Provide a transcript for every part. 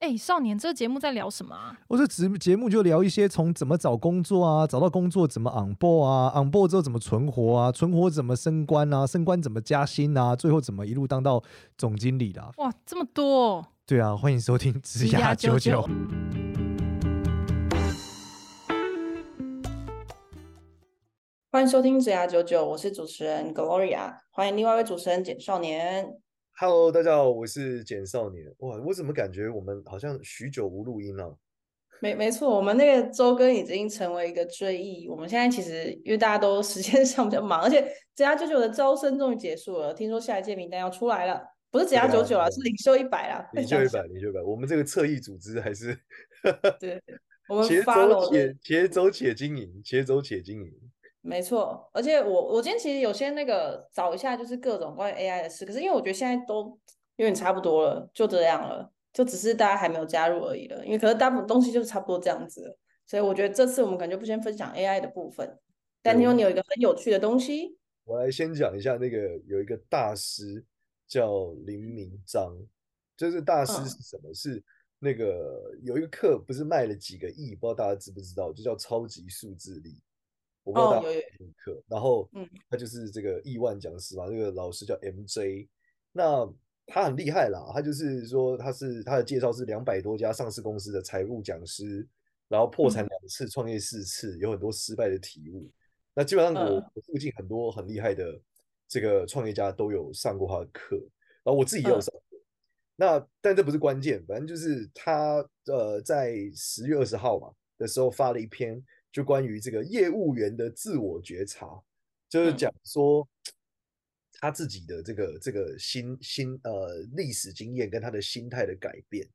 哎，少年，这个节目在聊什么啊？我这节节目就聊一些从怎么找工作啊，找到工作怎么 on board 啊，on board 之后怎么存活啊，存活怎么升官啊，升官怎么加薪啊，最后怎么一路当到总经理的。哇，这么多！对啊，欢迎收听职涯九九。欢迎收听职涯九九，我是主持人 Gloria，欢迎另外一位主持人简少年。Hello，大家好，我是简少年。哇，我怎么感觉我们好像许久无录音了？没没错，我们那个周更已经成为一个追忆。我们现在其实因为大家都 时间上比较忙，而且职涯九九的招生终于结束了，听说下一届名单要出来了，不是职涯九九啊，是领袖一百啊。领袖一百，领袖一百，我们这个侧翼组织还是对，我们 且走且且走且经营，且走且经营。没错，而且我我今天其实有些那个找一下，就是各种关于 AI 的事。可是因为我觉得现在都有点差不多了，就这样了，就只是大家还没有加入而已了。因为可能大部分东西就是差不多这样子，所以我觉得这次我们感觉不先分享 AI 的部分。但听说你有一个很有趣的东西，我来先讲一下那个有一个大师叫林明章，就是大师是什么？嗯、是那个有一个课不是卖了几个亿，不知道大家知不知道？就叫超级数字力。我不知道大家有课，然后他就是这个亿万讲师嘛，这个老师叫 MJ，那他很厉害啦，他就是说他是他的介绍是两百多家上市公司的财务讲师，然后破产两次，创业四次，有很多失败的体悟。那基本上我我附近很多很厉害的这个创业家都有上过他的课，然后我自己也有上过。那但这不是关键，反正就是他呃在十月二十号嘛的时候发了一篇。就关于这个业务员的自我觉察，就是讲说他自己的这个这个心心呃历史经验跟他的心态的改变。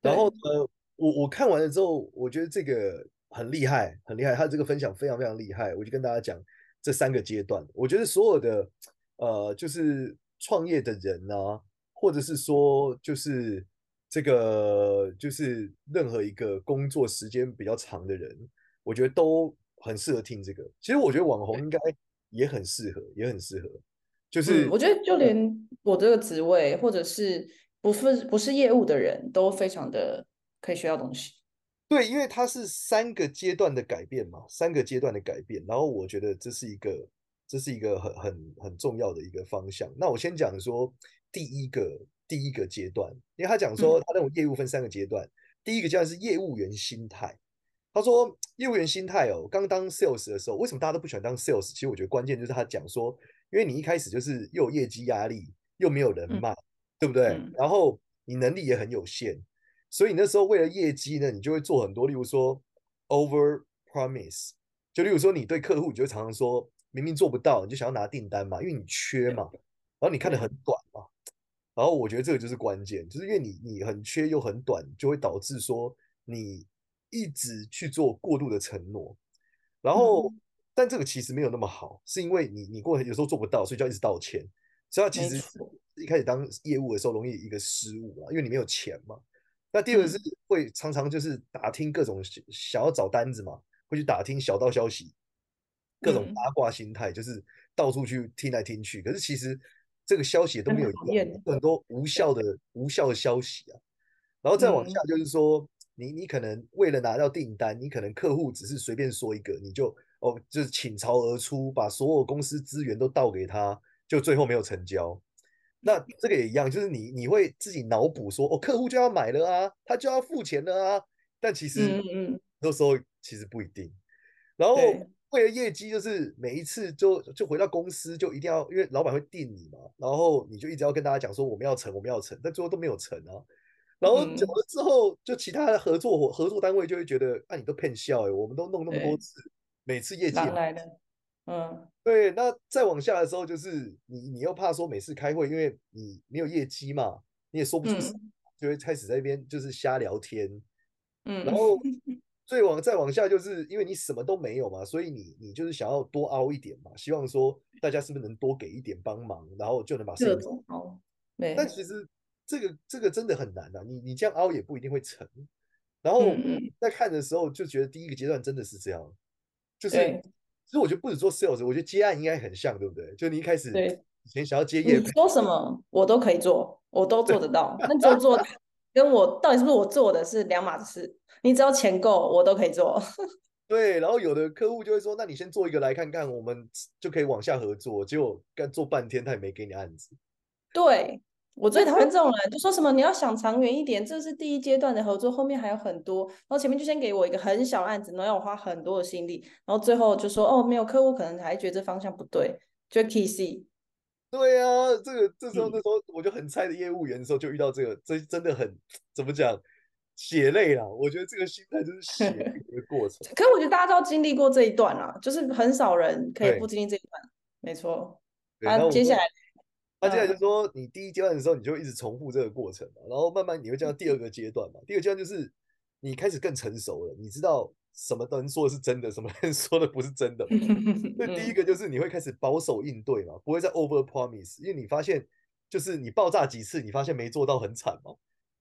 然后呢，我我看完了之后，我觉得这个很厉害，很厉害。他这个分享非常非常厉害，我就跟大家讲这三个阶段。我觉得所有的呃，就是创业的人呢、啊，或者是说就是这个就是任何一个工作时间比较长的人。我觉得都很适合听这个。其实我觉得网红应该也很适合，也很适合。就是、嗯、我觉得就连我这个职位，或者是不是不是业务的人都非常的可以学到东西。对，因为它是三个阶段的改变嘛，三个阶段的改变。然后我觉得这是一个，这是一个很很很重要的一个方向。那我先讲说第一个第一个阶段，因为他讲说他认为业务分三个阶段，嗯、第一个阶段是业务员心态。他说业务员心态哦，刚当 sales 的时候，为什么大家都不喜欢当 sales？其实我觉得关键就是他讲说，因为你一开始就是又有业绩压力，又没有人脉，嗯、对不对？嗯、然后你能力也很有限，所以你那时候为了业绩呢，你就会做很多，例如说 over promise，就例如说你对客户，你就常常说明明做不到，你就想要拿订单嘛，因为你缺嘛，然后你看得很短嘛，然后我觉得这个就是关键，就是因为你你很缺又很短，就会导致说你。一直去做过度的承诺，然后，嗯、但这个其实没有那么好，是因为你你过有时候做不到，所以就要一直道歉。所以其实一开始当业务的时候容易一个失误啊，因为你没有钱嘛。那第二个是会常常就是打听各种想要找单子嘛，会去打听小道消息，各种八卦心态，就是到处去听来听去。可是其实这个消息都没有用，很多无效的无效的消息啊。然后再往下就是说。嗯你你可能为了拿到订单，你可能客户只是随便说一个，你就哦就是倾巢而出，把所有公司资源都倒给他，就最后没有成交。那这个也一样，就是你你会自己脑补说哦客户就要买了啊，他就要付钱了啊，但其实那时候其实不一定。然后为了业绩，就是每一次就就回到公司就一定要，因为老板会定你嘛，然后你就一直要跟大家讲说我们要成我们要成，但最后都没有成啊。然后久了之后，就其他的合作伙合作单位就会觉得，啊，你都骗笑哎，我们都弄那么多次，每次业绩来的，嗯，对。那再往下的时候，就是你你又怕说每次开会，因为你没有业绩嘛，你也说不出，就会开始在那边就是瞎聊天，嗯。然 后最往再往下，就是因为你什么都没有嘛，所以你你就是想要多凹一点嘛，希望说大家是不是能多给一点帮忙，然后就能把事情好。对。但其实。这个这个真的很难啊！你你这样凹也不一定会成。然后在看的时候就觉得第一个阶段真的是这样，就是其实我觉得不止做 sales，我觉得接案应该很像，对不对？就你一开始以前想要接业，你说什么我都可以做，我都做得到。那就做跟我到底是不是我做的是两码子事。你只要钱够，我都可以做。对，然后有的客户就会说：“那你先做一个来看看，我们就可以往下合作。”结果干做半天，他也没给你案子。对，我最讨厌这种人，就说什么你要想长远一点，这是第一阶段的合作，后面还有很多。然后前面就先给我一个很小案子，然后要我花很多的心力，然后最后就说：“哦，没有客户，可能还觉得这方向不对，就 KC。”对啊，这个这时候那时候我就很菜的业务员的时候就遇到这个，这真的很怎么讲？血泪啦，我觉得这个心态就是血 泪的过程。可是我觉得大家都经历过这一段啦，就是很少人可以不经历这一段。没错。啊，接下来，他接下来就说，你第一阶段的时候，你就一直重复这个过程嘛，然后慢慢你会进到第二个阶段嘛。第二个阶段就是你开始更成熟了，你知道什么人说的是真的，什么 人说的不是真的。那第一个就是你会开始保守应对嘛，不会再 over promise，因为你发现就是你爆炸几次，你发现没做到很惨嘛。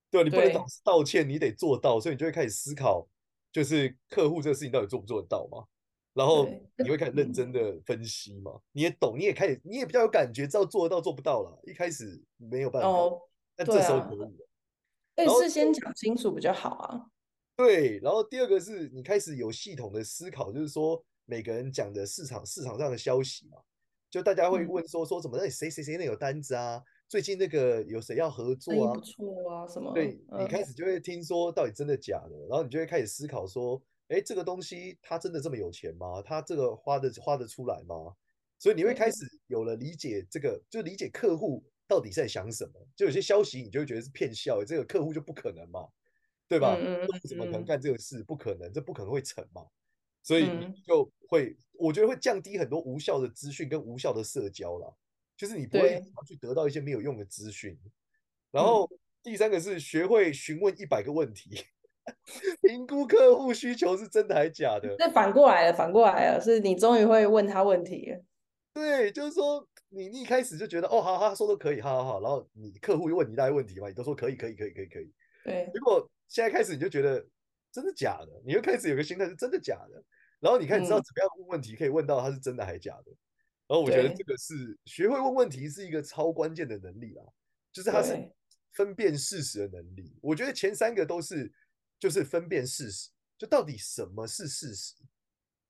对，你不能老是道歉，你得做到，所以你就会开始思考，就是客户这个事情到底做不做得到嘛？然后你会开始认真的分析嘛？你也懂，你也开始，你也比较有感觉，知道做得到做不到了。一开始没有办法，哦、但这时候可以了。所以事先讲清楚比较好啊。对，然后第二个是你开始有系统的思考，就是说每个人讲的市场市场上的消息嘛，就大家会问说、嗯、说怎么那谁谁谁那有单子啊？最近那个有谁要合作啊？不错啊，什么？对，你开始就会听说到底真的假的，然后你就会开始思考说，哎，这个东西他真的这么有钱吗？他这个花的花得出来吗？所以你会开始有了理解这个，就理解客户到底在想什么。就有些消息你就会觉得是骗笑，这个客户就不可能嘛，对吧？怎么可能干这个事？不可能，这不可能会成嘛。所以你就会，我觉得会降低很多无效的资讯跟无效的社交了。就是你不会去得到一些没有用的资讯，然后第三个是学会询问一百个问题，评估客户需求是真的还是假的。那反过来了，反过来了，是你终于会问他问题了。对，就是说你一开始就觉得哦，好好说都可以，好好好，然后你客户又问你一大堆问题嘛，你都说可以，可以，可以，可以，可以。对。结果现在开始你就觉得真的假的，你又开始有个心态是真的假的，然后你看你知道怎么样问问题可以问到他是真的还是假的。然后我觉得这个是学会问问题是一个超关键的能力啊，就是它是分辨事实的能力。我觉得前三个都是就是分辨事实，就到底什么是事实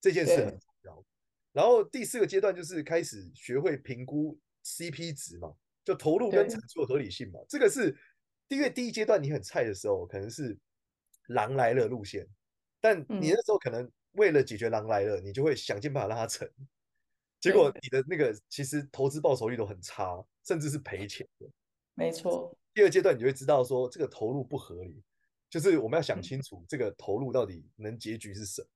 这件事很重要。然后第四个阶段就是开始学会评估 CP 值嘛，就投入跟产出的合理性嘛。这个是因为第一阶段你很菜的时候，可能是狼来了路线，但你那时候可能为了解决狼来了，你就会想尽办法让它成。结果你的那个其实投资报酬率都很差，甚至是赔钱的。没错。第二阶段你就会知道说这个投入不合理，就是我们要想清楚这个投入到底能结局是什么。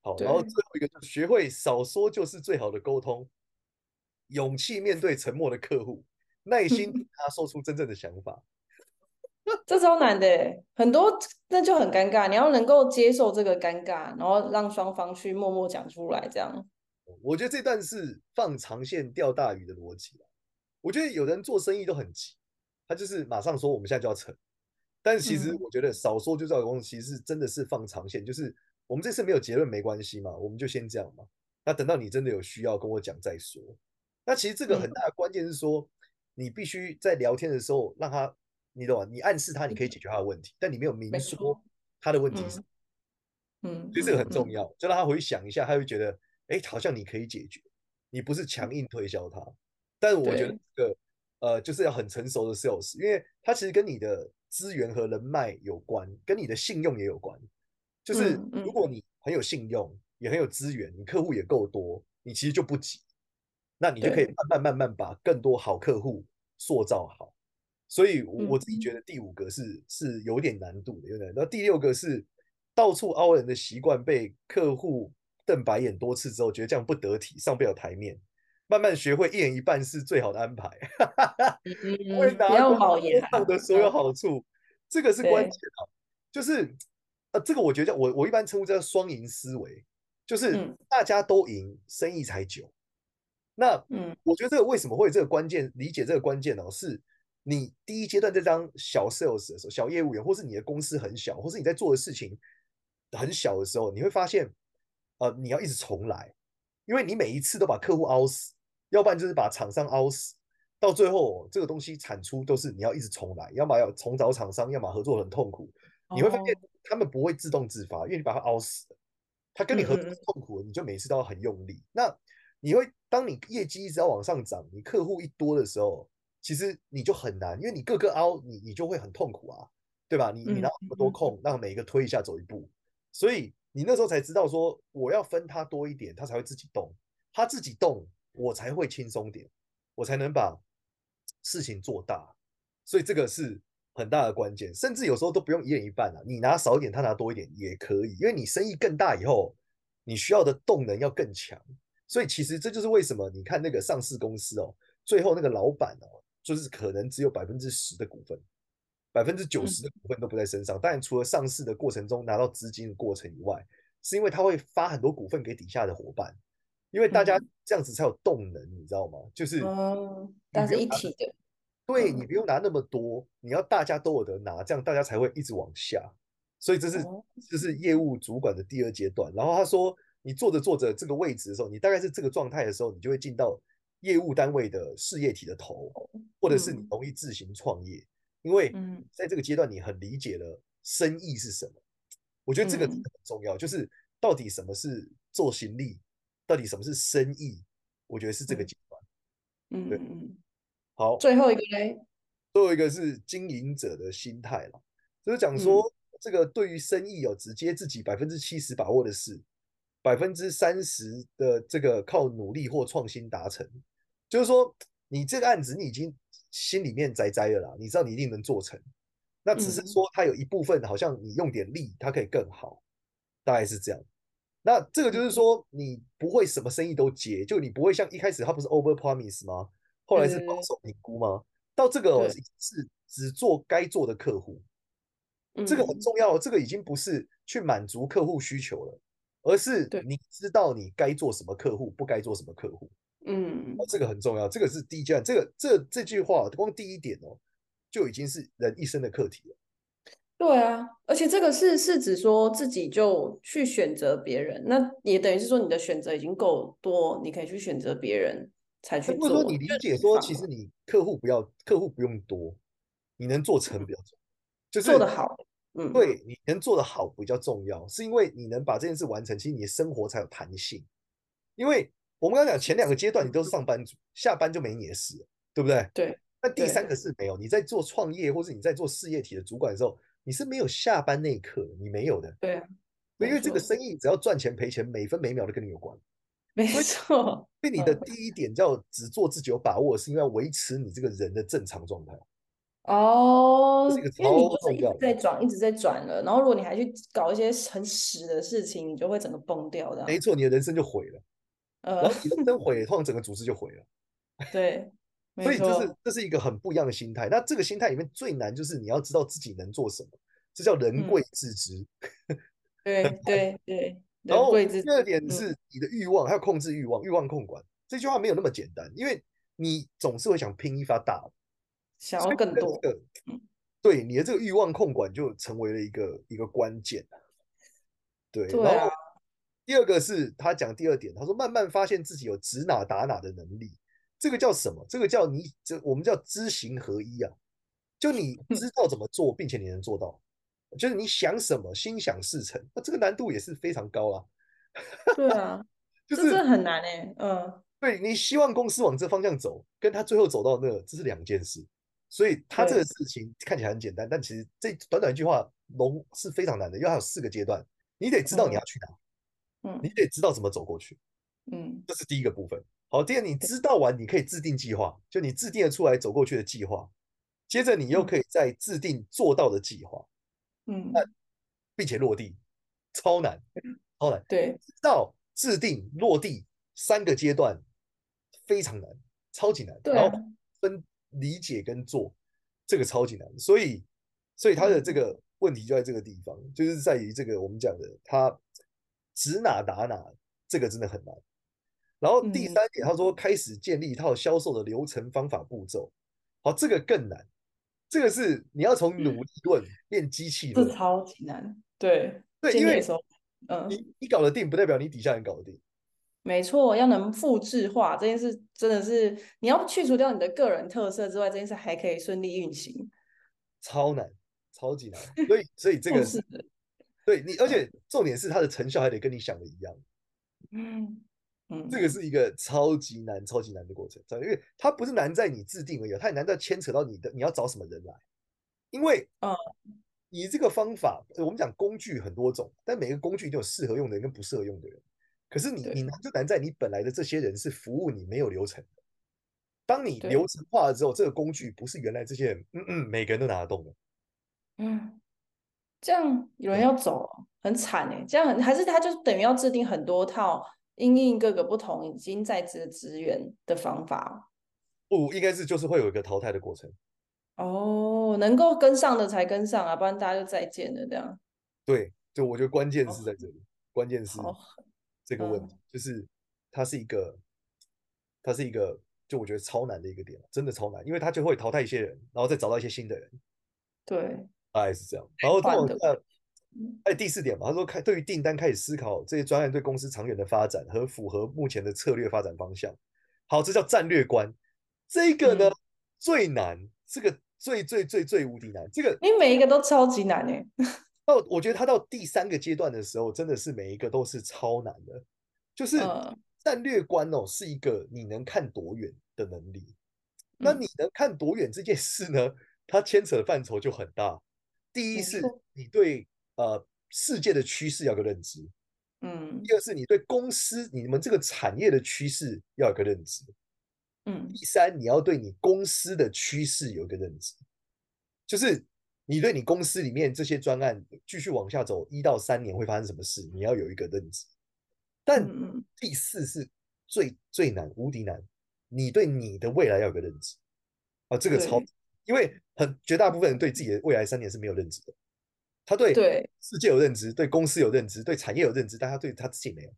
好，然后最后一个就是学会少说就是最好的沟通，勇气面对沉默的客户，耐心听他说出真正的想法。这超难的，很多那就很尴尬，你要能够接受这个尴尬，然后让双方去默默讲出来，这样。我觉得这段是放长线钓大鱼的逻辑。我觉得有人做生意都很急，他就是马上说我们现在就要成。但是其实我觉得少说就知道有东西，其实真的是放长线，就是我们这次没有结论没关系嘛，我们就先这样嘛。那等到你真的有需要跟我讲再说。那其实这个很大的关键是说，你必须在聊天的时候让他，你懂吗？你暗示他你可以解决他的问题，但你没有明说他的问题是，嗯，所以这个很重要，就让他回去想一下，他会觉得。哎，好像你可以解决，你不是强硬推销他，但是我觉得这个呃，就是要很成熟的 sales，因为他其实跟你的资源和人脉有关，跟你的信用也有关。就是如果你很有信用，也很有资源，你客户也够多，你其实就不急，那你就可以慢慢慢慢把更多好客户塑造好。所以，我我自己觉得第五个是是有点难度的，有点难。然后第六个是到处凹人的习惯被客户。瞪白眼多次之后，觉得这样不得体，上不了台面。慢慢学会一人一半是最好的安排，会拿到的所有好处，这个是关键啊。就是呃，这个我觉得我我一般称呼叫双赢思维，就是大家都赢，生意才久。那嗯，我觉得这个为什么会有这个关键？理解这个关键呢？是你第一阶段这张小 sales 的时候，小业务员，或是你的公司很小，或是你在做的事情很小的时候，你会发现。呃，你要一直重来，因为你每一次都把客户凹死，要不然就是把厂商凹死，到最后这个东西产出都是你要一直重来，要么要重找厂商，要么合作很痛苦。你会发现他们不会自动自发，因为你把它熬死了，他跟你合作痛苦的，你就每次都要很用力。那你会当你业绩一直要往上涨，你客户一多的时候，其实你就很难，因为你个个凹，你你就会很痛苦啊，对吧？你你拿那么多空，让每一个推一下走一步，所以你那时候才知道说，我要分他多一点，他才会自己动，他自己动，我才会轻松点，我才能把事情做大。所以这个是很大的关键，甚至有时候都不用一人一半啊，你拿少一点，他拿多一点也可以，因为你生意更大以后，你需要的动能要更强。所以其实这就是为什么你看那个上市公司哦，最后那个老板哦。就是可能只有百分之十的股份，百分之九十的股份都不在身上。当然，除了上市的过程中拿到资金的过程以外，是因为他会发很多股份给底下的伙伴，因为大家这样子才有动能，你知道吗？就是，嗯，但是一体的，对，你不用拿那么多，你要大家都有得拿，这样大家才会一直往下。所以这是这是业务主管的第二阶段。然后他说，你做着做着这个位置的时候，你大概是这个状态的时候，你就会进到。业务单位的事业体的头，或者是你容易自行创业，因为在这个阶段你很理解了生意是什么。我觉得这个很重要，就是到底什么是做行李，到底什么是生意，我觉得是这个阶段。嗯，对，嗯，好，最后一个嘞？最后一个是经营者的心态了，就是讲说这个对于生意有直接自己百分之七十把握的事，百分之三十的这个靠努力或创新达成。就是说，你这个案子你已经心里面栽栽了啦，你知道你一定能做成，那只是说它有一部分好像你用点力，它可以更好，大概是这样。那这个就是说，你不会什么生意都接，就你不会像一开始他不是 over promise 吗？后来是保守评估吗？到这个是只做该做的客户，这个很重要，这个已经不是去满足客户需求了，而是你知道你该做什么客户，不该做什么客户。嗯，这个很重要，这个是第一阶段，这个这这句话光第一点哦，就已经是人一生的课题了。对啊，而且这个是是指说自己就去选择别人，那也等于是说你的选择已经够多，你可以去选择别人才去做。或者说你理解说，其实你客户不要客户不用多，你能做成比较重要，就是做得好。嗯，对，你能做得好比较重要，是因为你能把这件事完成，其实你的生活才有弹性，因为。我们刚刚讲前两个阶段，你都是上班族，下班就没你的事了，对不对？对。那第三个是没有，你在做创业或者你在做事业体的主管的时候，你是没有下班那一刻，你没有的。对。因为这个生意只要赚钱赔钱，每分每秒都跟你有关。没错。所以你的第一点叫只做自己有把握，是因为要维持你这个人的正常状态。哦。这个超重要的。在转，一直在转了。然后如果你还去搞一些很屎的事情，你就会整个崩掉的。没错，你的人生就毁了。然后你人生毁了，通常整个组织就毁了。对，所以这是这是一个很不一样的心态。那这个心态里面最难就是你要知道自己能做什么，这叫人贵自知。对对对。然后第二点是你的欲望，还要控制欲望，欲望控管。这句话没有那么简单，因为你总是会想拼一发大，想要更多。对，你的这个欲望控管就成为了一个一个关键。对，对啊。第二个是他讲第二点，他说慢慢发现自己有指哪打哪的能力，这个叫什么？这个叫你这我们叫知行合一啊，就你知道怎么做，并且你能做到，就是你想什么，心想事成，那这个难度也是非常高啊。对啊，就是这很难哎，嗯，对，你希望公司往这方向走，跟他最后走到那，这是两件事。所以他这个事情看起来很简单，但其实这短短一句话龙是非常难的，因为它有四个阶段，你得知道你要去哪。嗯，你得知道怎么走过去，嗯，这是第一个部分。好，第二，你知道完，你可以制定计划，就你制定了出来走过去的计划，接着你又可以再制定做到的计划，嗯，那并且落地，超难，超难。对，知道、制定、落地三个阶段非常难，超级难。对，然后分理解跟做，这个超级难。所以，所以他的这个问题就在这个地方，就是在于这个我们讲的他。指哪打哪，这个真的很难。然后第三点，他说开始建立一套销售的流程、方法、步骤。好，这个更难。这个是你要从努力论变机器论，这超级难。对对，因为嗯，你你搞得定，不代表你底下人搞得定。没错，要能复制化这件事，真的是你要去除掉你的个人特色之外，这件事还可以顺利运行。超难，超级难。所以，所以这 个是，是对你，而且重点是它的成效还得跟你想的一样。嗯嗯，这个是一个超级难、超级难的过程，因为它不是难在你制定而已，它也难在牵扯到你的你要找什么人来。因为，嗯，你这个方法，我们讲工具很多种，但每个工具都有适合用的人跟不适合用的人。可是你你难就难在你本来的这些人是服务你没有流程的。当你流程化了之后，这个工具不是原来这些人，嗯嗯，每个人都拿得动的。嗯，这样有人要走，很惨哎。这样很还是他就等于要制定很多套因应各个不同已经在职的资源的方法。不，应该是就是会有一个淘汰的过程。哦，能够跟上的才跟上啊，不然大家就再见了这样。对，就我觉得关键是在这里，关键是。这个问题、嗯、就是，它是一个，它是一个，就我觉得超难的一个点，真的超难，因为它就会淘汰一些人，然后再找到一些新的人。对，大概是这样。然后再往下，哎，第四点嘛，他说开对于订单开始思考这些专案对公司长远的发展和符合目前的策略发展方向。好，这叫战略观。这个呢、嗯、最难，这个最最最最无敌难。这个你每一个都超级难哎。到我觉得他到第三个阶段的时候，真的是每一个都是超难的。就是战略观哦，是一个你能看多远的能力。那你能看多远这件事呢？它牵扯的范畴就很大。第一是你对呃世界的趋势要有个认知，嗯。第二是你对公司你们这个产业的趋势要有个认知，嗯。第三你要对你公司的趋势有个认知，就是。你对你公司里面这些专案继续往下走一到三年会发生什么事？你要有一个认知。但第四是最最难、无敌难，你对你的未来要有个认知啊！这个超，因为很绝大部分人对自己的未来三年是没有认知的。他对世界有认知，对公司有认知，对产业有认知，但他对他自己没有。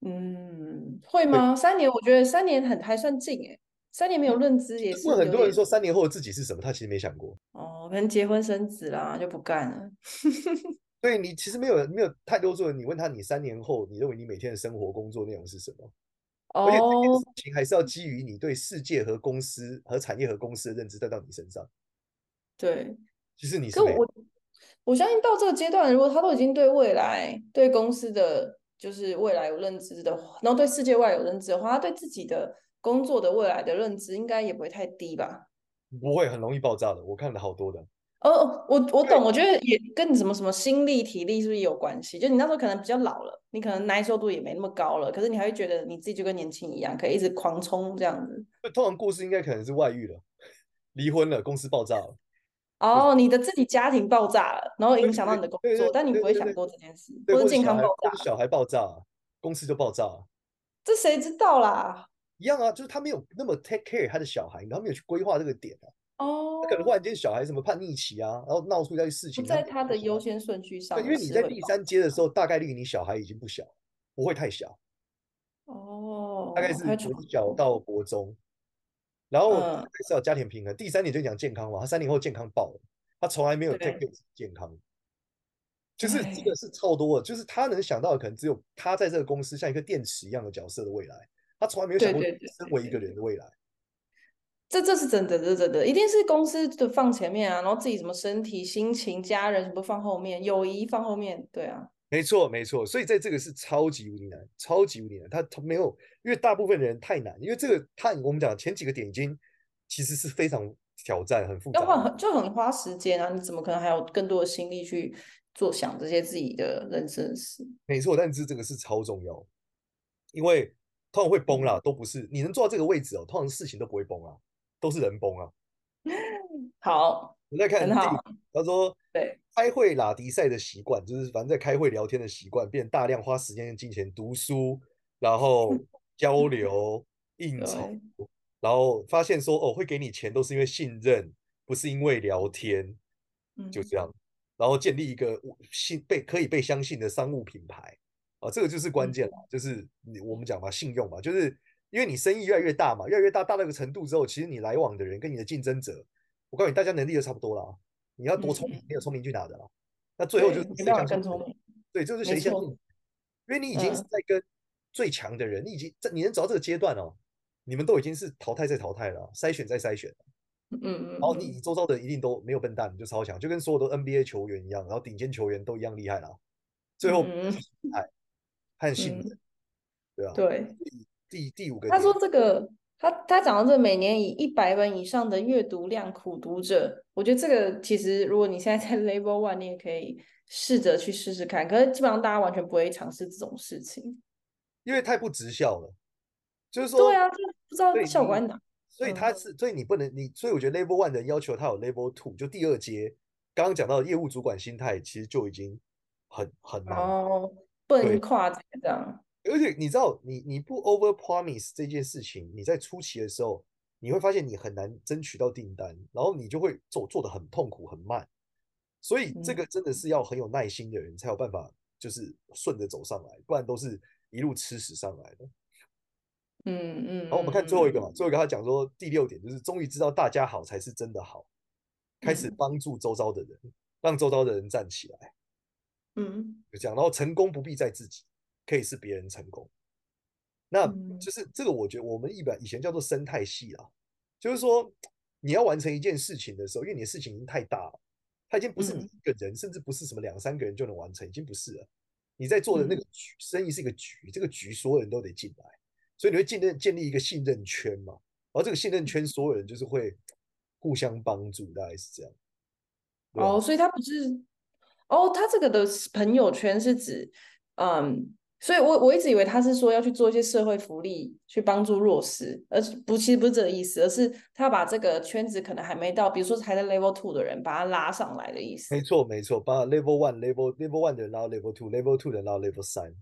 嗯，会吗？三年，我觉得三年很还算近诶。三年没有认知也是。问很多人说三年后的自己是什么，他其实没想过。哦，可能结婚生子啦，就不干了。对，你其实没有没有太多做人，你问他，你三年后你认为你每天的生活工作内容是什么？哦。而且这件事情还是要基于你对世界和公司和产业和公司的认知带到你身上。对。其实你是我我相信到这个阶段，如果他都已经对未来对公司的就是未来有认知的话，然后对世界外有认知的话，他对自己的。工作的未来的认知应该也不会太低吧？不会，很容易爆炸的。我看了好多的。哦，我我懂，我觉得也跟你什么什么心力、体力是不是也有关系？就你那时候可能比较老了，你可能耐受度也没那么高了，可是你还会觉得你自己就跟年轻一样，可以一直狂冲这样子。通常故事应该可能是外遇了，离婚了，公司爆炸了。哦，你的自己家庭爆炸了，然后影响到你的工作，但你不会想过这件事，或者健康爆炸，小孩爆炸，公司就爆炸了。这谁知道啦？一样啊，就是他没有那么 take care 他的小孩，然后没有去规划这个点啊。哦，他可能忽然间小孩什么叛逆期啊，然后闹出一些事情，不在他的优先顺序上。对，因为你在第三阶的时候，大概率你小孩已经不小，不会太小。哦，大概是国小到国中，然后还是要家庭平衡。第三点就讲健康嘛，他三年后健康爆了，他从来没有 take care 健康，就是这个是超多的，就是他能想到的可能只有他在这个公司像一个电池一样的角色的未来。他从来没有想过身为一个人的未来，这这是真的，这真的一定是公司的放前面啊，然后自己什么身体、心情、家人什么放后面，友谊放后面，对啊，没错没错，所以在这个是超级无敌难，超级无敌难，他他没有，因为大部分人太难，因为这个他我们讲前几个点已经其实是非常挑战、很复杂，要很就很花时间啊，你怎么可能还有更多的心力去做想这些自己的人生事？没错，但是这个是超重要，因为。通常会崩啦，都不是你能做到这个位置哦。通常事情都不会崩啊，都是人崩啊。好，我在看，他说，对，开会拉迪赛的习惯，就是反正在开会聊天的习惯，变大量花时间跟金钱读书，然后 交流应酬，然后发现说哦，会给你钱都是因为信任，不是因为聊天，就这样，然后建立一个信被可以被相信的商务品牌。啊，这个就是关键了，就是你我们讲嘛，信用嘛，就是因为你生意越来越大嘛，越来越大，大到一个程度之后，其实你来往的人跟你的竞争者，我告诉你，大家能力都差不多了，你要多聪明，没有聪明去哪的了，那最后就是谁更聪明？对，就是谁相信？因为你已经是在跟最强的人，你已经在你能走到这个阶段哦，你们都已经是淘汰再淘汰了，筛选再筛选。嗯嗯，然后你你周遭的人一定都没有笨蛋，你就超强，就跟所有的 NBA 球员一样，然后顶尖球员都一样厉害啦。最后，爱和信任，对啊，对。第第五个，他说这个，他他讲到这每年以一百本以上的阅读量苦读者，我觉得这个其实如果你现在在 Level One，你也可以试着去试试看。可是基本上大家完全不会尝试这种事情，因为太不直效了。就是说，对啊，就不知道效果在哪。所以他是，所以你不能你，所以我觉得 Level One 的要求他有 Level Two，就第二阶。刚刚讲到业务主管心态，其实就已经很很难哦，不能跨这样。而且你知道，你你不 over promise 这件事情，你在初期的时候，你会发现你很难争取到订单，然后你就会做做的很痛苦很慢。所以这个真的是要很有耐心的人才有办法，就是顺着走上来，不然都是一路吃屎上来的。嗯嗯，然后我们看最后一个嘛，最后一个他讲说第六点就是终于知道大家好才是真的好，开始帮助周遭的人，让周遭的人站起来。嗯，就这样，然后成功不必在自己，可以是别人成功。那就是这个，我觉得我们一般以前叫做生态系啊，就是说你要完成一件事情的时候，因为你的事情已经太大了，它已经不是你一个人，甚至不是什么两三个人就能完成，已经不是了。你在做的那个局，生意是一个局，这个局所有人都得进来。所以你会建立建立一个信任圈嘛？然后这个信任圈，所有人就是会互相帮助，大概是这样。哦，所以他不是哦，他这个的朋友圈是指，嗯，所以我我一直以为他是说要去做一些社会福利，去帮助弱势，而不其实不是这个意思，而是他把这个圈子可能还没到，比如说还在 level two 的人，把他拉上来的意思。没错没错，把 level one level level one 的人拉到 level two，level two 的人拉到 level 三。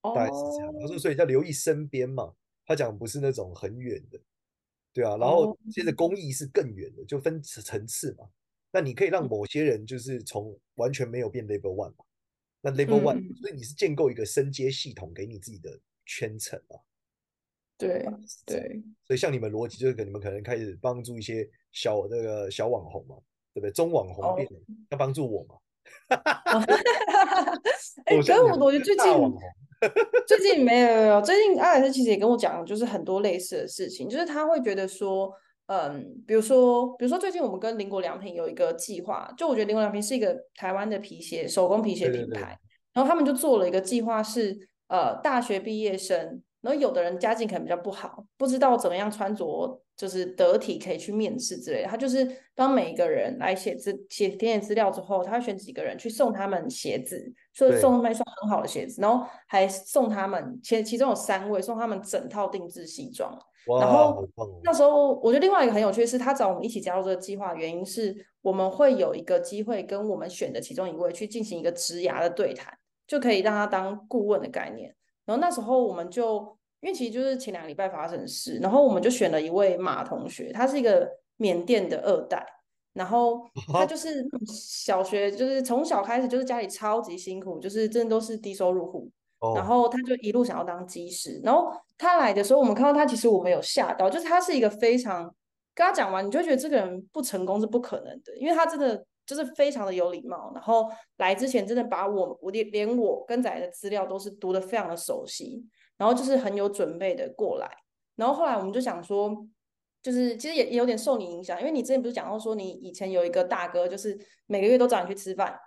大概是这样，他说，所以叫留意身边嘛。他讲不是那种很远的，对啊。然后接着公益是更远的，就分层次嘛。那你可以让某些人就是从完全没有变 level one 嘛。那 level one，所以你是建构一个升阶系统给你自己的圈层啊。对对。所以像你们逻辑，就是你们可能开始帮助一些小那个小网红嘛，对不对？中网红变要帮助我嘛。哎，可是我我觉得最近。最近没有没有，最近阿莱斯其实也跟我讲，就是很多类似的事情，就是他会觉得说，嗯，比如说，比如说最近我们跟邻国良品有一个计划，就我觉得邻国良品是一个台湾的皮鞋手工皮鞋品牌，对对对，然后他们就做了一个计划是，呃，大学毕业生。然后有的人家境可能比较不好，不知道怎么样穿着就是得体，可以去面试之类的。他就是帮每一个人来写资写填写资料之后，他会选几个人去送他们鞋子，所以送他们一双很好的鞋子，然后还送他们，其其中有三位送他们整套定制西装。然后那时候我觉得另外一个很有趣的是，他找我们一起加入这个计划，原因是我们会有一个机会跟我们选的其中一位去进行一个职涯的对谈，就可以让他当顾问的概念。然后那时候我们就，因为其实就是前两个礼拜发生的事，然后我们就选了一位马同学，他是一个缅甸的二代，然后 他就是小学就是从小开始就是家里超级辛苦，就是真的都是低收入户，然后他就一路想要当机师，然后他来的时候，我们看到他，其实我们有吓到，就是他是一个非常跟他讲完，你就觉得这个人不成功是不可能的，因为他真的就是非常的有礼貌，然后来之前真的把我我连连我跟仔的资料都是读的非常的熟悉。然后就是很有准备的过来，然后后来我们就想说，就是其实也也有点受你影响，因为你之前不是讲到说你以前有一个大哥，就是每个月都找你去吃饭，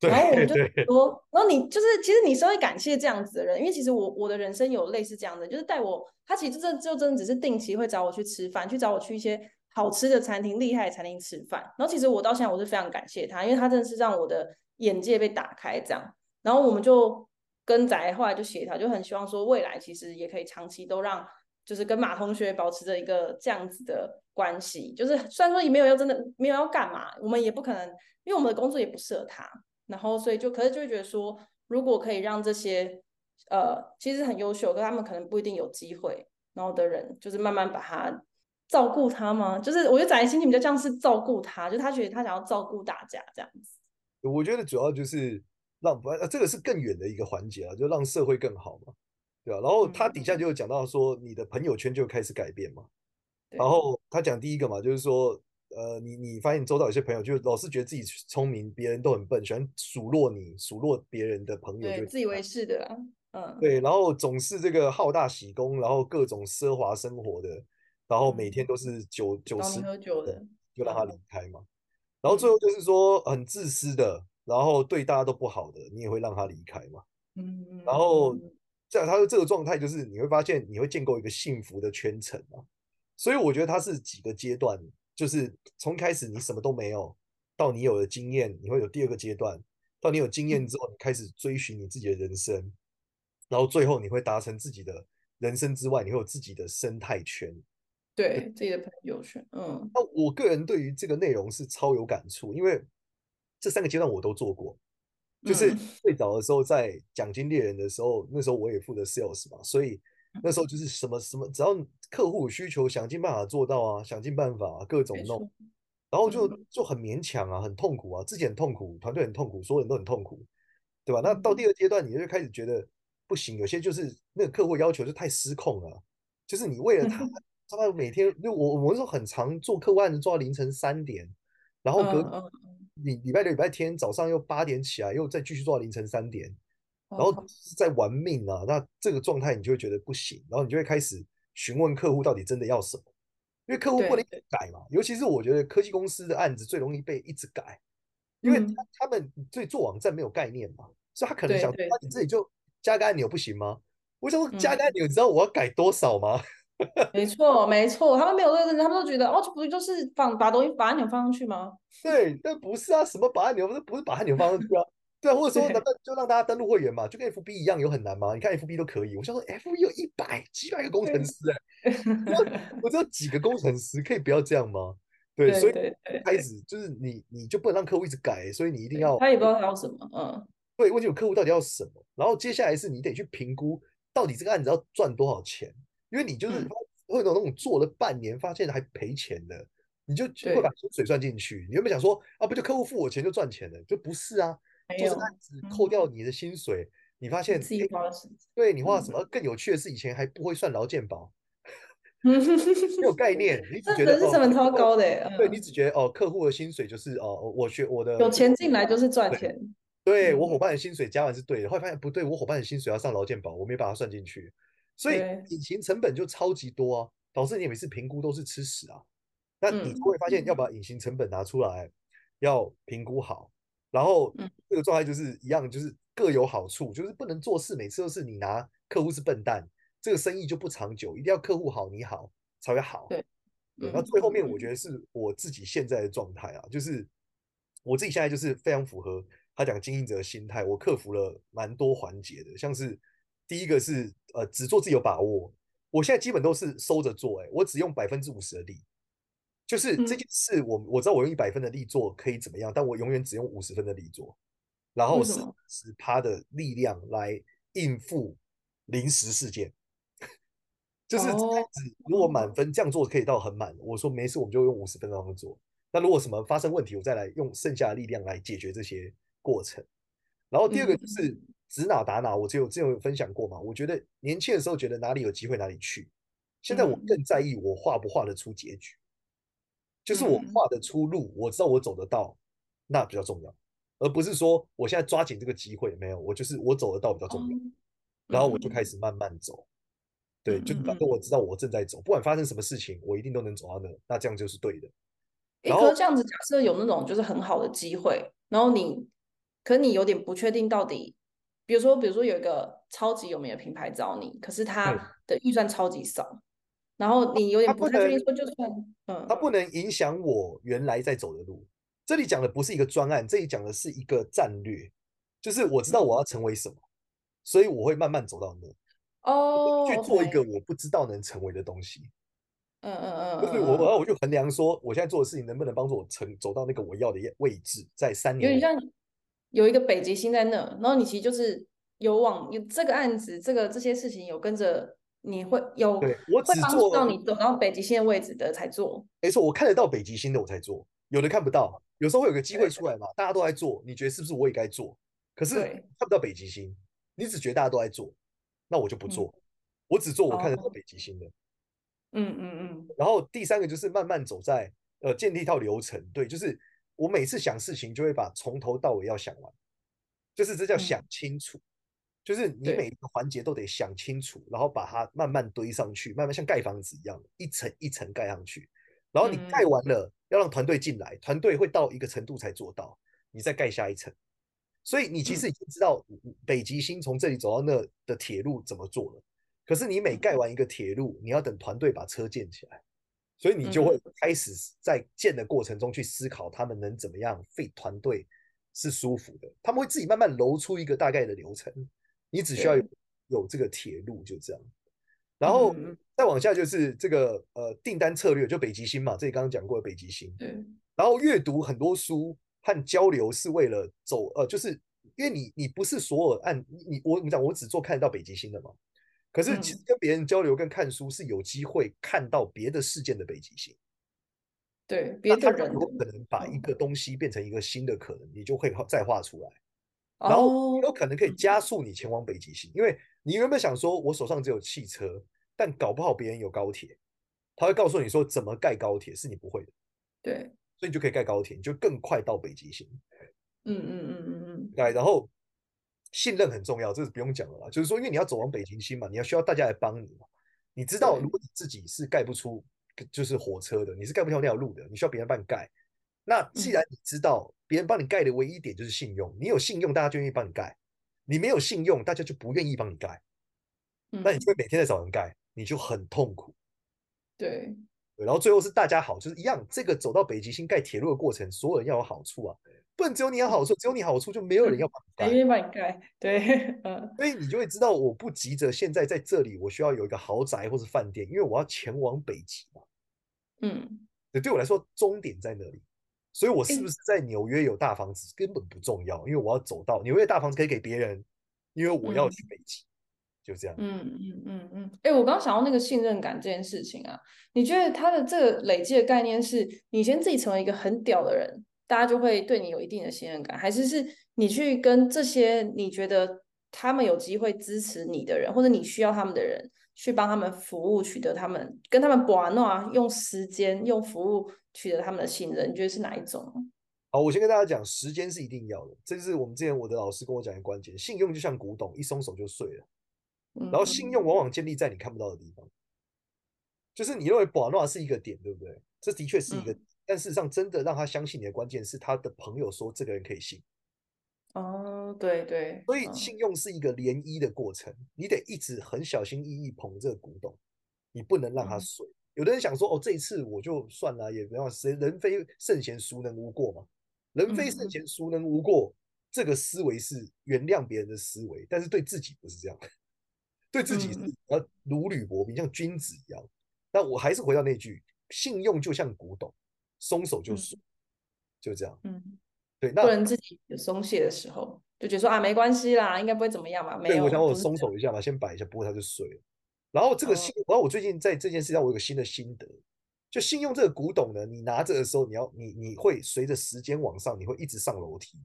然后我们就说，然后你就是其实你是会感谢这样子的人，因为其实我我的人生有类似这样的，就是带我，他其实这就真的只是定期会找我去吃饭，去找我去一些好吃的餐厅、厉害的餐厅吃饭，然后其实我到现在我是非常感谢他，因为他真的是让我的眼界被打开这样，然后我们就。跟仔后来就协调，就很希望说未来其实也可以长期都让，就是跟马同学保持着一个这样子的关系。就是虽然说也没有要真的没有要干嘛，我们也不可能，因为我们的工作也不适合他。然后所以就可是就会觉得说，如果可以让这些呃其实很优秀，可他们可能不一定有机会，然后的人就是慢慢把他照顾他吗？就是我觉得展的心情比较像是照顾他，就他觉得他想要照顾大家这样子。我觉得主要就是。让不这个是更远的一个环节啊，就让社会更好嘛，对吧？然后他底下就有讲到说，你的朋友圈就开始改变嘛。然后他讲第一个嘛，就是说，呃，你你发现你周遭有些朋友就老是觉得自己聪明，别人都很笨，喜欢数落你，数落别人的朋友，就自以为是的啦。嗯，对，然后总是这个好大喜功，然后各种奢华生活的，然后每天都是酒酒食喝酒的，就让他离开嘛。然后最后就是说很自私的，然后对大家都不好的，你也会让他离开嘛。嗯嗯。然后在他的这个状态，就是你会发现你会建构一个幸福的圈层啊。所以我觉得他是几个阶段，就是从开始你什么都没有，到你有了经验，你会有第二个阶段，到你有经验之后，你开始追寻你自己的人生。然后最后你会达成自己的人生之外，你会有自己的生态圈，对自己的朋友圈。嗯，那我个人对于这个内容是超有感触，因为这三个阶段我都做过。就是最早的时候在奖金猎人的时候，那时候我也负责 sales 嘛，所以那时候就是什么什么，只要客户有需求，想尽办法做到啊，想尽办法啊，各种弄，然后就就很勉强啊，很痛苦啊，自己很痛苦，团队很痛苦，所有人都很痛苦，对吧？那到第二阶段，你就开始觉得。不行，有些就是那个客户要求就太失控了，就是你为了他，他每天就我我那时候很常做客户案子做到凌晨三点，然后隔礼礼拜六礼拜天早上又八点起来，又再继续做到凌晨三点，然后在玩命啊，那这个状态你就会觉得不行，然后你就会开始询问客户到底真的要什么，因为客户不能改嘛，尤其是我觉得科技公司的案子最容易被一直改，因为他他们对做网站没有概念嘛，所以他可能想那你这里就。加个按钮不行吗？我想说加个按钮，你知道我要改多少吗？嗯、没错，没错，他们没有认真，他们都觉得哦，这不就是放把东西把按钮放上去吗？对，但不是啊，什么把按钮不是不是把按钮放上去啊？对啊，或者说难道就让大家登录会员嘛，就跟 FB 一样，有很难吗？你看 FB 都可以，我想说 FB 有一百几百个工程师哎、欸，我只有几个工程师可以不要这样吗？对，对所以开始就是你你就不能让客户一直改，所以你一定要他也不知道他要什么，嗯。对，问题有客户到底要什么，然后接下来是你得去评估到底这个案子要赚多少钱，因为你就是会有那种做了半年发现还赔钱的，你就会把薪水算进去。你原本想说啊，不就客户付我钱就赚钱了，就不是啊，做这个案子扣掉你的薪水，你发现自己花了？对你花了什么？更有趣的是，以前还不会算劳健保，没有概念，你只觉得是成本超高的，对你只觉得哦，客户的薪水就是哦，我学我的有钱进来就是赚钱。对我伙伴的薪水加完是对的，后来发现不对，我伙伴的薪水要上劳健保，我没把它算进去，所以隐形成本就超级多啊，导致你每次评估都是吃屎啊。那你就会发现要把隐形成本拿出来，要评估好，然后这个状态就是一样，就是各有好处，就是不能做事每次都是你拿客户是笨蛋，这个生意就不长久，一定要客户好你好才会好。对，那最后面我觉得是我自己现在的状态啊，就是我自己现在就是非常符合。他讲经营者的心态，我克服了蛮多环节的，像是第一个是呃只做自己有把握，我现在基本都是收着做，哎，我只用百分之五十的力，就是这件事我我知道我用一百分的力做可以怎么样，但我永远只用五十分的力做，然后是十趴的力量来应付临时事件，就是如果满分这样做可以到很满，我说没事，我们就用五十分让他做，那如果什么发生问题，我再来用剩下的力量来解决这些。过程，然后第二个就是指哪打哪，我只有之前有分享过嘛。我觉得年轻的时候觉得哪里有机会哪里去，现在我更在意我画不画得出结局，就是我画的出路，我知道我走得到，那比较重要，而不是说我现在抓紧这个机会没有，我就是我走得到比较重要，然后我就开始慢慢走，对，就反正我知道我正在走，不管发生什么事情，我一定都能走到那，那这样就是对的。然后这样子假设有那种就是很好的机会，然后你。可你有点不确定到底，比如说，比如说有一个超级有名的品牌找你，可是他的预算超级少，然后你有点不太确定说，就算嗯，它不能影响我原来在走的路。这里讲的不是一个专案，这里讲的是一个战略，就是我知道我要成为什么，所以我会慢慢走到那。哦，去做一个我不知道能成为的东西。嗯嗯嗯，就是我，然后我就衡量说，我现在做的事情能不能帮助我成走到那个我要的位置，在三年。有一个北极星在那，然后你其实就是有往有这个案子，这个这些事情有跟着，你会有对我只做到你走到北极星的位置的才做。没错，我看得到北极星的我才做，有的看不到，有时候会有个机会出来嘛，大家都在做，你觉得是不是我也该做？可是看不到北极星，你只觉得大家都在做，那我就不做，嗯、我只做我看得到北极星的。嗯嗯嗯。然后第三个就是慢慢走在呃建立一套流程，对，就是。我每次想事情就会把从头到尾要想完，就是这叫想清楚。就是你每一个环节都得想清楚，然后把它慢慢堆上去，慢慢像盖房子一样，一层一层盖上去。然后你盖完了，要让团队进来，团队会到一个程度才做到，你再盖下一层。所以你其实已经知道北极星从这里走到那的铁路怎么做了。可是你每盖完一个铁路，你要等团队把车建起来，所以你就会开始在建的过程中去思考他们能怎么样费团队是舒服的。他们会自己慢慢揉出一个大概的流程，你只需要有有这个铁路就这样。然后再往下就是这个呃订单策略，就北极星嘛，这里刚刚讲过的北极星。对。然后阅读很多书和交流是为了走呃，就是因为你你不是所有按你我你讲我只做看得到北极星的嘛。可是，其实跟别人交流跟看书是有机会看到别的事件的北极星。对，别的人有可能把一个东西变成一个新的可能，你就会再画出来。然后有可能可以加速你前往北极星，因为你原本想说，我手上只有汽车，但搞不好别人有高铁，他会告诉你说怎么盖高铁，是你不会的。对，所以你就可以盖高铁，你就更快到北极星。嗯嗯嗯嗯嗯。来，然后。信任很重要，这是不用讲了啦。就是说，因为你要走往北极星嘛，你要需要大家来帮你嘛。你知道，如果你自己是盖不出就是火车的，你是盖不出那条路的，你需要别人帮你盖。那既然你知道别人帮你盖的唯一点就是信用，你有信用，大家就愿意帮你盖；你没有信用，大家就不愿意帮你盖。那你就会每天在找人盖，你就很痛苦。对，然后最后是大家好，就是一样。这个走到北极星盖铁路的过程，所有人要有好处啊。不能只有你有好处，只有你好处就没有人要帮你盖。没人帮你盖，对，嗯。所以你就会知道，我不急着现在在这里，我需要有一个豪宅或是饭店，因为我要前往北极嘛。嗯，对，对我来说，终点在那里。所以我是不是在纽约有大房子根本不重要，因为我要走到纽约大房子可以给别人，因为我要去北极，就这样。嗯嗯嗯嗯。哎，我刚刚想到那个信任感这件事情啊，你觉得他的这个累积的概念是，你先自己成为一个很屌的人？大家就会对你有一定的信任感，还是是你去跟这些你觉得他们有机会支持你的人，或者你需要他们的人，去帮他们服务，取得他们跟他们玩闹，用时间用服务取得他们的信任，你觉得是哪一种？好，我先跟大家讲，时间是一定要的，这是我们之前我的老师跟我讲的关键。信用就像古董，一松手就碎了。然后信用往往建立在你看不到的地方，就是你认为玩闹是一个点，对不对？这的确是一个点。但事实上，真的让他相信你的关键是他的朋友说这个人可以信。哦，对对。所以信用是一个涟漪的过程，你得一直很小心翼翼捧这个古董，你不能让它碎。有的人想说，哦，这一次我就算了，也没办法，谁人非圣贤，孰能无过嘛？人非圣贤，孰能无过？这个思维是原谅别人的思维，但是对自己不是这样，对自己是要如履薄冰，像君子一样。但我还是回到那句，信用就像古董。松手就碎，嗯，就这样。嗯，对，那不能自己有松懈的时候，就觉得说啊，没关系啦，应该不会怎么样吧？没有，对，我想我松手一下嘛，先摆一下，不过它就碎了。然后这个信，哦，然后我最近在这件事上，我有个新的心得，就信用这个古董呢，你拿着的时候，你要你你会随着时间往上，你会一直上楼梯。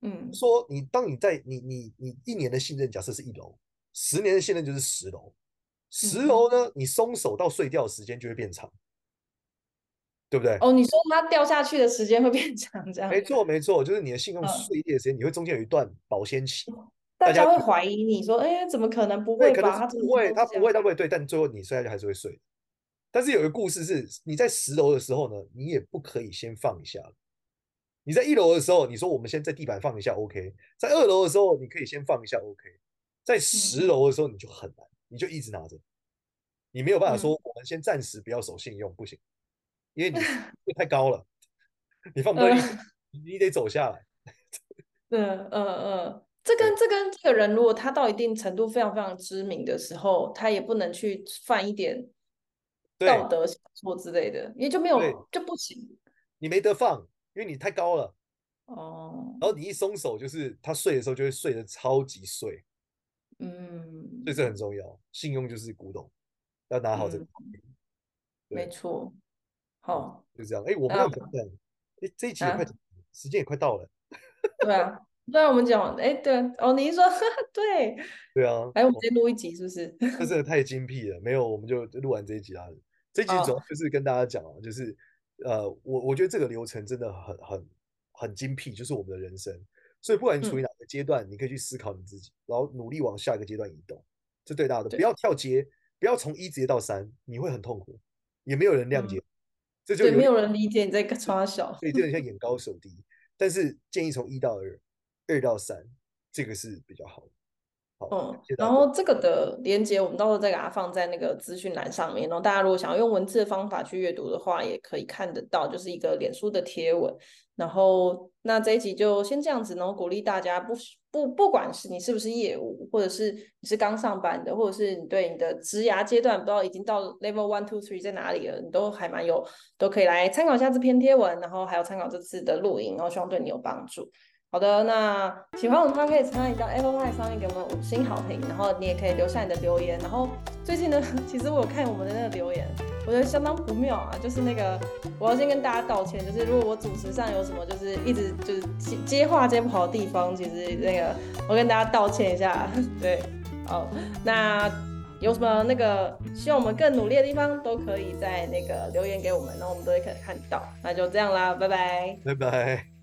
嗯，说你当你在你你你一年的信任假设是一楼，十年的信任就是十楼，十楼呢，嗯，你松手到碎掉的时间就会变长。对不对？哦，你说它掉下去的时间会变长，这样？没错，没错，就是你的信用碎裂的时间，嗯、你会中间有一段保鲜期。大家会怀疑你说，哎，怎么可能不会吧？它不会，它不会，它不会。对，但最后你摔下去还是会碎。但是有一个故事是，你在十楼的时候呢，你也不可以先放一下。你在一楼的时候，你说我们先在地板放一下，OK。在二楼的时候，你可以先放一下，OK。在十楼的时候，你就很难，你就一直拿着，你没有办法说，我们先暂时不要守信用，不行。因为你 太高了，你放不对，你得走下来。嗯嗯嗯，这跟这跟这个人，如果他到一定程度非常非常知名的时候，他也不能去犯一点道德小错之类的，因为就没有就不行。你没得放，因为你太高了。哦。然后你一松手，就是他睡的时候就会睡得超级碎。嗯。所以这很重要，信用就是古董，要拿好这个。嗯、没错。好，就这样。哎、欸，我没有讲哎、欸，这一集也快，啊、时间也快到了。对啊，对啊，我们讲，哎、欸，对，哦，你一说，对，对啊，哎，我们直接录一集是不是？这真的太精辟了，没有，我们就录完这一集啦。这一集主要就是跟大家讲啊，就是呃，我我觉得这个流程真的很很很精辟，就是我们的人生。所以不管你处于哪个阶段你可以去思考你自己，然后努力往下一个阶段移动，这对大家的不要跳阶，不要从一直接到三，你会很痛苦，也没有人谅解，嗯、这就有没有人理解你在抓小，所以就很像眼高手低。但是建议从一到二，二到三，这个是比较好的。嗯，然后这个的连接，我们到时候再给它放在那个资讯栏上面。然后大家如果想要用文字的方法去阅读的话，也可以看得到，就是一个脸书的贴文。然后那这一集就先这样子，然后鼓励大家不不不管是你是不是业务，或者是你是刚上班的，或者是你对你的职涯阶段不知道已经到 level one two three 在哪里了，你都还蛮有，都可以来参考一下这篇贴文，然后还有参考这次的录影，然后希望对你有帮助。好的，那喜欢我的话可以参与到 Apple Podcast 上面给我们五星好评，然后你也可以留下你的留言。然后最近呢，其实我有看我们的那个留言，我觉得相当不妙啊，就是那个我要先跟大家道歉，就是如果我主持上有什么就是一直就是接接话接不好的地方，其实那个我跟大家道歉一下。对，好，那有什么那个希望我们更努力的地方，都可以在那个留言给我们，然后我们都会可以看到。那就这样啦，拜拜，拜拜。